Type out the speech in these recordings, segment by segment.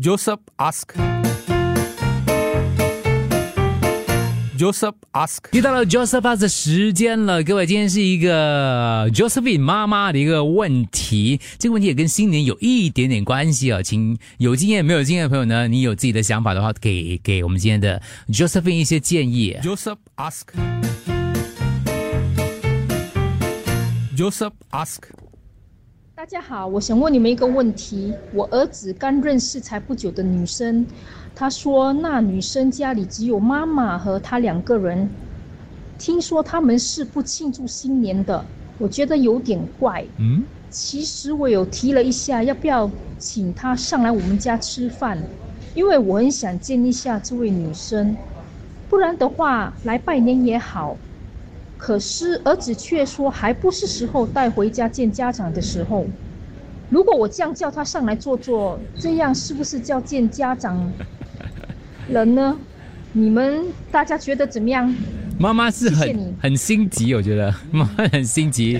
Joseph ask. Joseph ask. 又到了 Joseph Ask 的时间了，各位，今天是一个 Josephine 妈妈的一个问题，这个问题也跟新年有一点点关系啊，请有经验没有经验的朋友呢，你有自己的想法的话，给给我们今天的 Josephine 一些建议。Joseph ask. Joseph ask. 大家好，我想问你们一个问题。我儿子刚认识才不久的女生，他说那女生家里只有妈妈和他两个人，听说他们是不庆祝新年的，我觉得有点怪。嗯，其实我有提了一下，要不要请她上来我们家吃饭，因为我很想见一下这位女生，不然的话来拜年也好。可是儿子却说还不是时候带回家见家长的时候。如果我这样叫他上来坐坐，这样是不是叫见家长人呢？你们大家觉得怎么样？妈妈是很很心急，我觉得 妈妈很心急，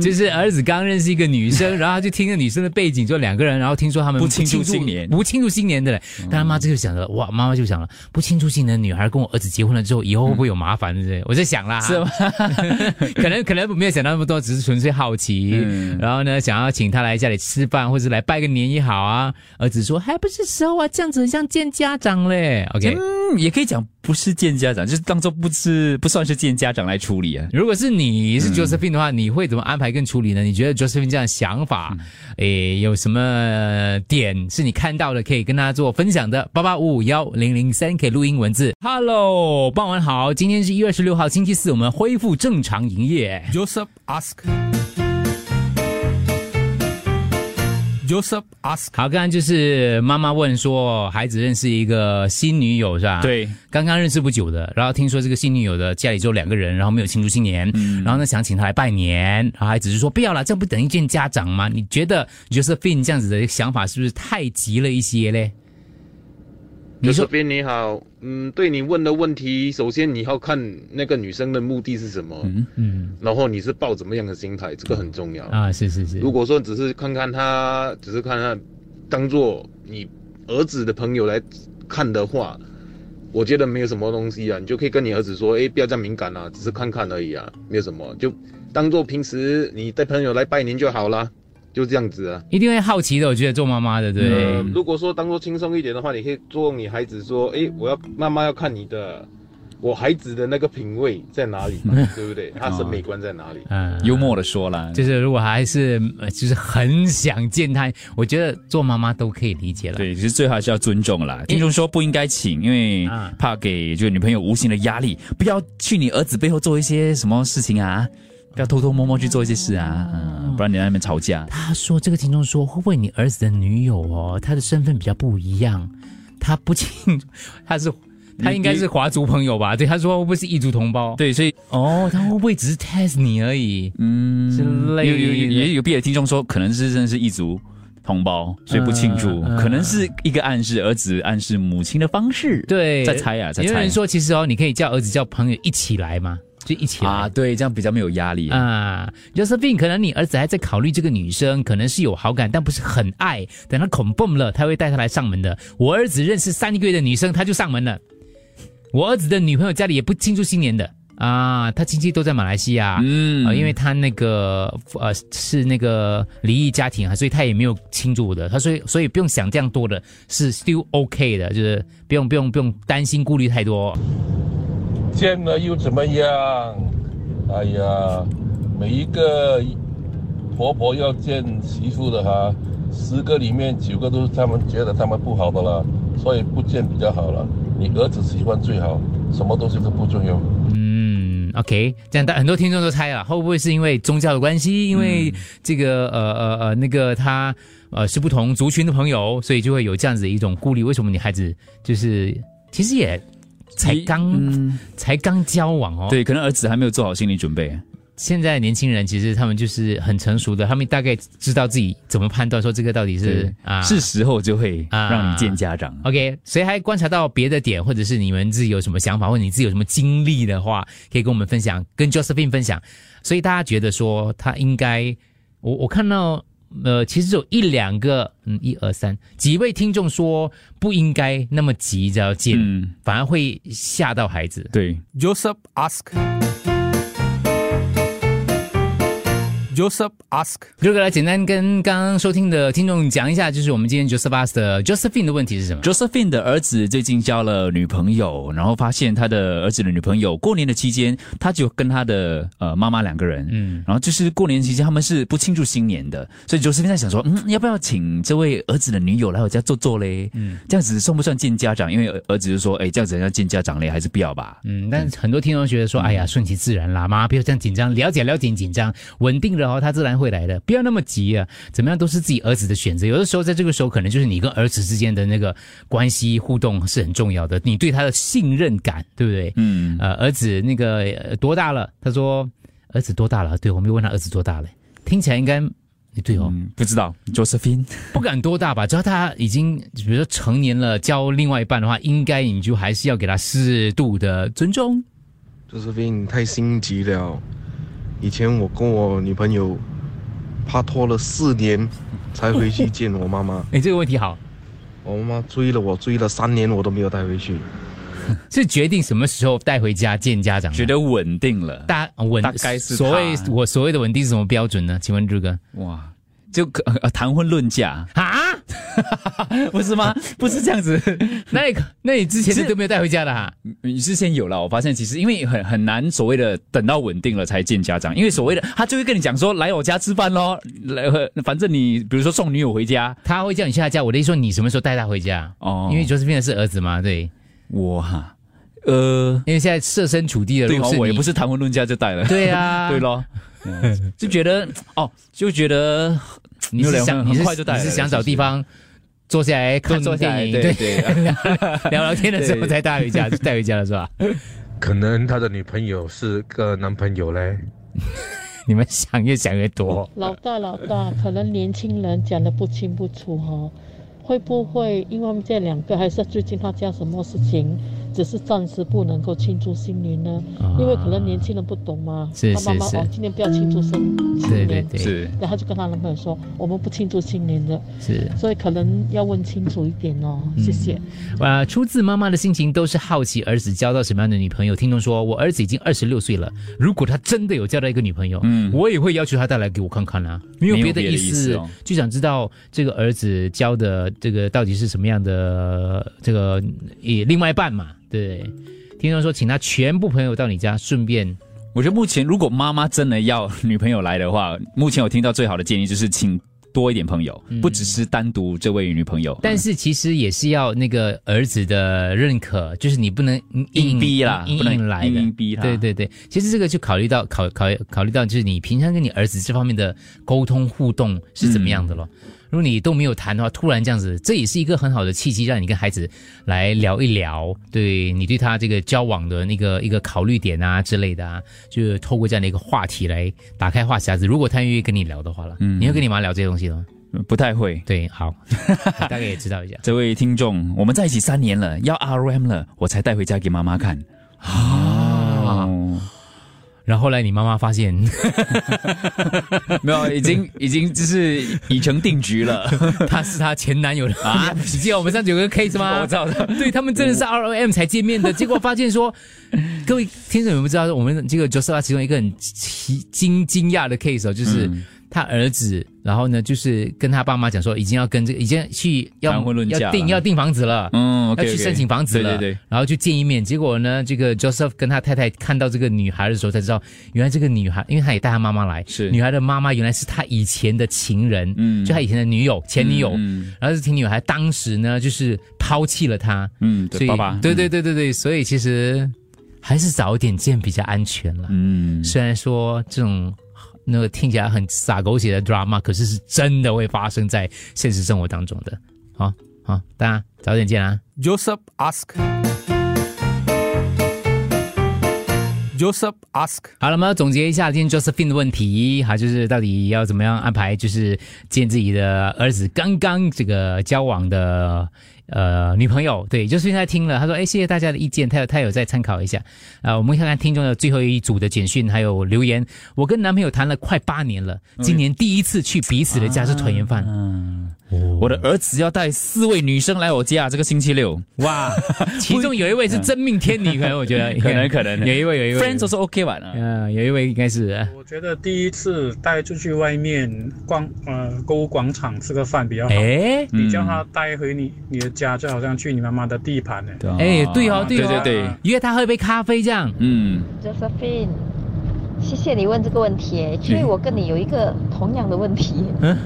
就是儿子刚认识一个女生，然后他就听着女生的背景，就两个人，然后听说他们不庆祝新年不庆祝新年的嘞。但他妈这就想着，哇，妈妈就想了，不庆祝新年的女孩跟我儿子结婚了之后，以后会不会有麻烦？对不对？我在想啦，是吗？可能可能没有想到那么多，只是纯粹好奇。嗯然后呢，想要请他来家里吃饭，或者来拜个年也好啊。儿子说还不是时候啊，这样子很像见家长嘞。OK，、嗯，也可以讲不是见家长，就是当做不是不算是见家长来处理啊。如果是你嗯是 Josephine 的话，你会怎么安排跟处理呢？你觉得 Josephine 这样的想法，嗯诶，有什么点是你看到的，可以跟大家做分享的？八八五五幺零零三可以录音文字。Hello，傍晚好，今天是一月二十六号星期四，我们恢复正常营业。Joseph ask. Joseph ask. 好，刚刚就是妈妈问说，孩子认识一个新女友是吧？，对，刚刚认识不久的，然后听说这个新女友的家里只有两个人，然后没有庆祝新年，然后呢想请她来拜年，然后孩子就说不要了，这样不等于见家长吗？你觉得 Josephine 这样子的想法是不是太急了一些嘞？你说你这边你好，嗯，对你问的问题，首先你要看那个女生的目的是什么，嗯嗯。然后你是抱怎么样的心态，这个很重要。啊，是是是，如果说只是看看他，只是看看当做你儿子的朋友来看的话，我觉得没有什么东西啊，你就可以跟你儿子说，哎，不要这样敏感啊，只是看看而已啊，没有什么，就当做平时你带朋友来拜年就好啦，就这样子啊。一定会好奇的，我觉得做妈妈的，对。呃，如果说当做轻松一点的话，你可以做你孩子说，哎，我要妈妈要看你的，我孩子的那个品味在哪里嘛，对不对？他审美观在哪里？嗯幽默的说啦，就是如果还是呃就是很想见他，我觉得做妈妈都可以理解了。对，其实最好还是要尊重啦。听众说不应该请，因为啊怕给就女朋友无形的压力，不要去你儿子背后做一些什么事情啊，不要偷偷摸摸去做一些事啊，嗯，不然你在那边吵架。他说：“这个听众说，会不会你儿子的女友哦，她的身份比较不一样，他不清，他是他应该是华族朋友吧？对，他说会不会是异族同胞？对，所以哦，他会不会只是 test 你而已？嗯，之类有有有也有别的听众说，可能是真的是异族同胞，所以不庆祝，可能是一个暗示儿子暗示母亲的方式。对，在猜啊，在猜有人说，其实哦，你可以叫儿子叫朋友一起来嘛，就一起啊，对，这样比较没有压力。啊，Josephine，可能你儿子还在考虑这个女生，可能是有好感，但不是很爱。等他恐蹦了，他会带她来上门的。我儿子认识三个月的女生，他就上门了。我儿子的女朋友家里也不庆祝新年的啊，他亲戚都在马来西亚，嗯啊，因为他那个呃是那个离异家庭啊，所以他也没有庆祝的。他所以所以不用想这样多的，是 still OK 的，就是不用不用不用担心顾虑太多。见了又怎么样？哎呀，每一个婆婆要见媳妇的哈，十个里面九个都是他们觉得他们不好的了，所以不见比较好了。你儿子喜欢最好，什么东西都不重要。嗯，OK，这样大很多听众都猜了，会不会是因为宗教的关系？因为这个呃呃呃那个他呃是不同族群的朋友，所以就会有这样子的一种顾虑。为什么你孩子就是其实也才刚、嗯，才刚交往哦？，对，可能儿子还没有做好心理准备。现在年轻人其实他们就是很成熟的，他们大概知道自己怎么判断说这个到底是啊是时候就会啊让你见家长。OK，谁还观察到别的点，或者是你们自己有什么想法，或者你自己有什么经历的话，可以跟我们分享，跟 Josephine 分享。所以大家觉得说他应该，我我看到呃，其实有一两个，嗯，一二三，几位听众说不应该那么急着要见，嗯反而会吓到孩子。对，Joseph ask. Joseph ask. 如果来简单跟刚刚收听的听众讲一下，就是我们今天 Joseph Ask 的 Josephine 的问题是什么？Josephine 的儿子最近交了女朋友，然后发现他的儿子的女朋友过年的期间，他就跟他的呃妈妈两个人，嗯，然后就是过年期间他们是不庆祝新年的，所以 Josephine 在想说，嗯，要不要请这位儿子的女友来我家坐坐嘞？嗯，这样子算不算见家长？因为儿儿子就说，哎，这样子要见家长嘞，还是不要吧？嗯，但是很多听众觉得说，哎呀，顺其自然啦，妈妈不要这样紧张，了解了解紧张，稳定了哦，他自然会来的，不要那么急啊，怎么样都是自己儿子的选择。有的时候在这个时候，可能就是你跟儿子之间的那个关系互动是很重要的，你对他的信任感，对不对？嗯，呃，儿子那个、呃多大了？他说儿子多大了？对我没有问他儿子多大了，听起来应该。诶对哦，嗯，不知道 Josephine，不敢多大吧？只要他已经比如说成年了，交另外一半的话，应该你就还是要给他适度的尊重。就是因为你太心急了。以前我跟我女朋友怕拖了四年，才回去见我妈妈。哎，这个问题好，我妈妈追了我，追了三年，我都没有带回去。是决定什么时候带回家见家长？觉得稳定了，大稳大概是所谓我所谓的稳定是什么标准呢？请问这个哇，就可呃谈婚论嫁，啊？不是吗？不是这样子。那你那你之前是都没有带回家的哈？你之前有了，我发现其实因为很很难所谓的等到稳定了才见家长，因为所谓的他就会跟你讲说来我家吃饭喽，来呃反正你比如说送女友回家他会叫你去他家，我的意思说你什么时候带他回家？哦，因为就是变的是儿子嘛，对，我哈呃因为现在设身处地的，对我也不是谈婚论嫁就带了，对啊，对咯，嗯就觉得哦就觉得你是想很你是快就带了你是想找地方坐下来看坐下电影，对对 聊聊天的时候对才带回家，带回家了是吧？可能他的女朋友是个男朋友嘞。你们想越想越多。老大，老大，可能年轻人讲的不清不楚哈、会不会因为我们这两个，还是最近他家什么事情，只是暂时不能够庆祝新年呢？因为可能年轻人不懂嘛，啊是是是他妈妈哦，今年不要庆祝新新对对年，对，是然后就跟他男朋友说，我们不庆祝新年的，是。所以可能要问清楚一点哦，谢谢。呃，出自妈妈的心情都是好奇儿子交到什么样的女朋友。听众说，我儿子已经二十六岁了，如果他真的有交到一个女朋友，嗯，我也会要求他带来给我看看啊，没有别的意思，思哦就想知道这个儿子交的这个到底是什么样的这个也另外一半嘛，对？听众说，请他全部朋友到你家，顺便我觉得目前如果妈妈真的要女朋友来的话，目前我听到最好的建议就是请多一点朋友，不只是单独这位女朋友。但是其实也是要那个儿子的认可，就是你不能硬硬逼啦不能硬来的，硬逼他对对对，其实这个就考虑到考考考虑到就是你平常跟你儿子这方面的沟通互动是怎么样的咯。如果你都没有谈的话，突然这样子，这也是一个很好的契机，让你跟孩子来聊一聊，对你对他这个交往的那个一个考虑点啊之类的啊，就是透过这样的一个话题来打开话匣子。如果他愿意跟你聊的话了，你会跟你妈聊这些东西的吗？不太会。对，好，大概也知道一下。这位听众，我们在一起三年了，要 RM 了，我才带回家给妈妈看。啊，哦，然后后来你妈妈发现，没有，已经 已经就是已成定局了。他是她前男友的啊！你记得我们上次有个 case 吗？我知道的对他们真的是 R O M 才见面的，结果发现说，各位听众有没有知道，我们这个 Joseph 其中一个很奇惊惊讶的 case 哦，就是。嗯他儿子，然后呢，就是跟他爸妈讲说，已经要跟这个，已经去要谈婚论嫁要订要订房子了，嗯要去申请房子了，对对对，然后就见一面。结果呢，这个 Joseph 跟他太太看到这个女孩的时候，才知道原来这个女孩，因为他也带他妈妈来，是。女孩的妈妈原来是他以前的情人，嗯。就他以前的女友、前女友，嗯然后这前女友还当时呢就是抛弃了他，嗯，所以对，爸爸，对对对对对，所以其实还是早点见比较安全了。嗯，虽然说这种那个听起来很洒狗血的 drama，可是是真的会发生在现实生活当中的。好好，大家早点见啊！Joseph ask. Joseph ask. 好了，我们要总结一下今天 Josephine 的问题，哈，就是到底要怎么样安排，就是见自己的儿子刚刚这个交往的呃女朋友，对，就是现在听了，他说，哎，谢谢大家的意见，他有他有在参考一下。啊、我们看看听众的最后一组的简讯还有留言。我跟男朋友谈了快八年了，今年第一次去彼此的家吃团圆饭。嗯，我的儿子要带四位女生来我家，这个星期六，哇，其中有一位是真命天女，可能我觉得可能可能 有一位有一位 friends 都是 OK 吧？嗯，有一位应该是我觉得第一次带出去外面逛呃购物广场吃个饭比较好。哎你叫他带回你你的家，就好像去你妈妈的地盘呢。哎，对哦，对哦，对对对，约她喝一杯咖啡这样。嗯，Josephine，谢谢你问这个问题，因为我跟你有一个同样的问题。嗯，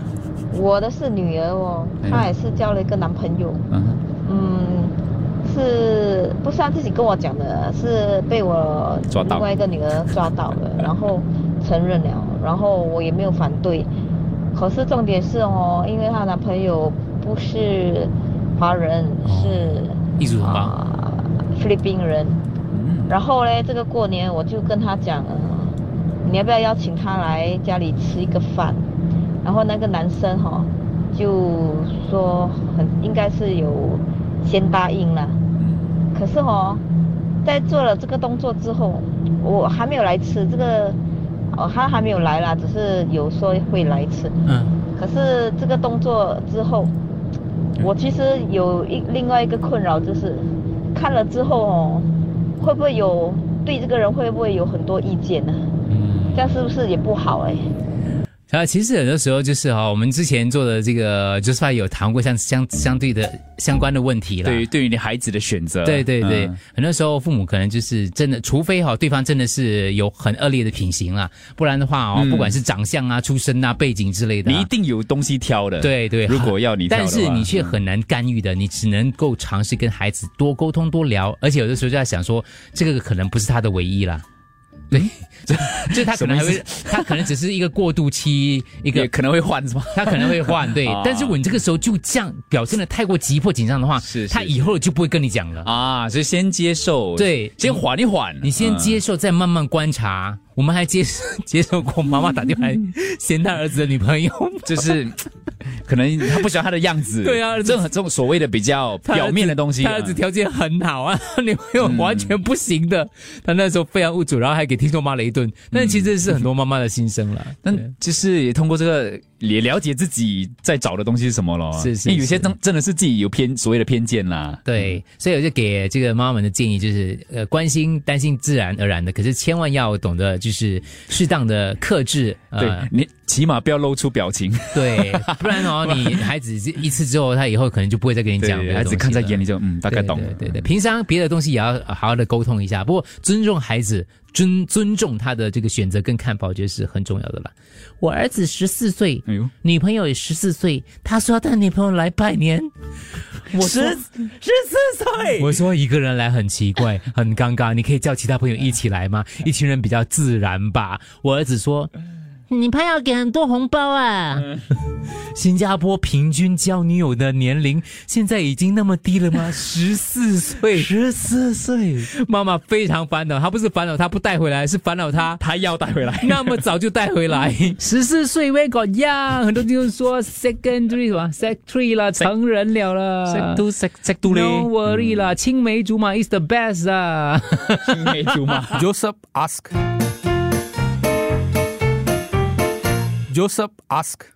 我的是女儿哦，哎她也是交了一个男朋友。嗯嗯，是不是她自己跟我讲的？是被我抓到另外一个女儿抓到了，然后承认了，然后我也没有反对。可是重点是哦，因为她男朋友不是华人，是异族同胞啊菲律宾人。然后嘞，这个过年我就跟他讲，呃你要不要邀请他来家里吃一个饭？然后那个男生哈、就说很应该是有先答应了，可是哦，在做了这个动作之后，我还没有来吃这个，哦，他还没有来啦，只是有说会来吃。嗯，可是这个动作之后，我其实有一另外一个困扰，就是看了之后哦，会不会有对这个人会不会有很多意见呢？这样是不是也不好哎？啊，其实很多时候就是哈、我们之前做的这个 j o s e p h 有谈过相相相对的相关的问题了。对于对于你孩子的选择，对对对，嗯很多时候父母可能就是真的，除非哈、对方真的是有很恶劣的品行啦，不然的话哦，嗯不管是长相啊、出身啊、背景之类的啊、你一定有东西挑的。对对，如果要你挑，但是你却很难干预的，你只能够尝试跟孩子多沟通、多聊，而且有的时候就在想说，这个可能不是他的唯一啦。对，就就他可能还会他可能只是一个过渡期，一个可能会换是吗？他可能会换，对啊。但是如果你这个时候就这样表现的太过急迫紧张的话，是是他以后就不会跟你讲了。啊，所以先接受，对先缓一缓，你先接受，再慢慢观察。我们还接受 接受过妈妈打电话来嫌他儿子的女朋友，嗯，就是 可能他不喜欢他的样子，对啊这种这种所谓的比较表面的东西，他儿子条件很好啊，女朋友完全不行的。他那时候非常无助，然后还给听众骂了一顿。但其实是很多妈妈的心声了。但对就是也通过这个也了解自己在找的东西是什么了。是是因为有些东真真的是自己有偏所谓的偏见啦。对，所以我就给这个妈妈们的建议就是，呃，关心、担心自然而然的，可是千万要懂得就是适当的克制，对呃，你起码不要露出表情，对，不然哦，你孩子一次之后，他以后可能就不会再跟你讲孩子看在眼里就嗯大概懂了。对对对，平常别的东西也要好好的沟通一下，不过尊重孩子，尊尊重他的这个选择跟看法，我觉得是很重要的啦。我儿子十四岁，哎呦，女朋友也十四岁，他说要带女朋友来拜年，我十十四岁，我说一个人来很奇怪，很尴尬，你可以叫其他朋友一起来吗？一群人比较自然吧。我儿子说。你怕要给很多红包啊？新加坡平均交女友的年龄现在已经那么低了吗？十四岁，十四岁，妈妈非常烦恼，她不是烦恼她不带回来，是烦恼她 她要带回来。那么早就带回来。十四岁 we got young，很多听众说 secondary 什么 sec three 啦，成人了啦。都食食都嘞 No worry 啦，青梅竹马 is the best 啊。青梅竹马。Joseph ask. Joseph asked.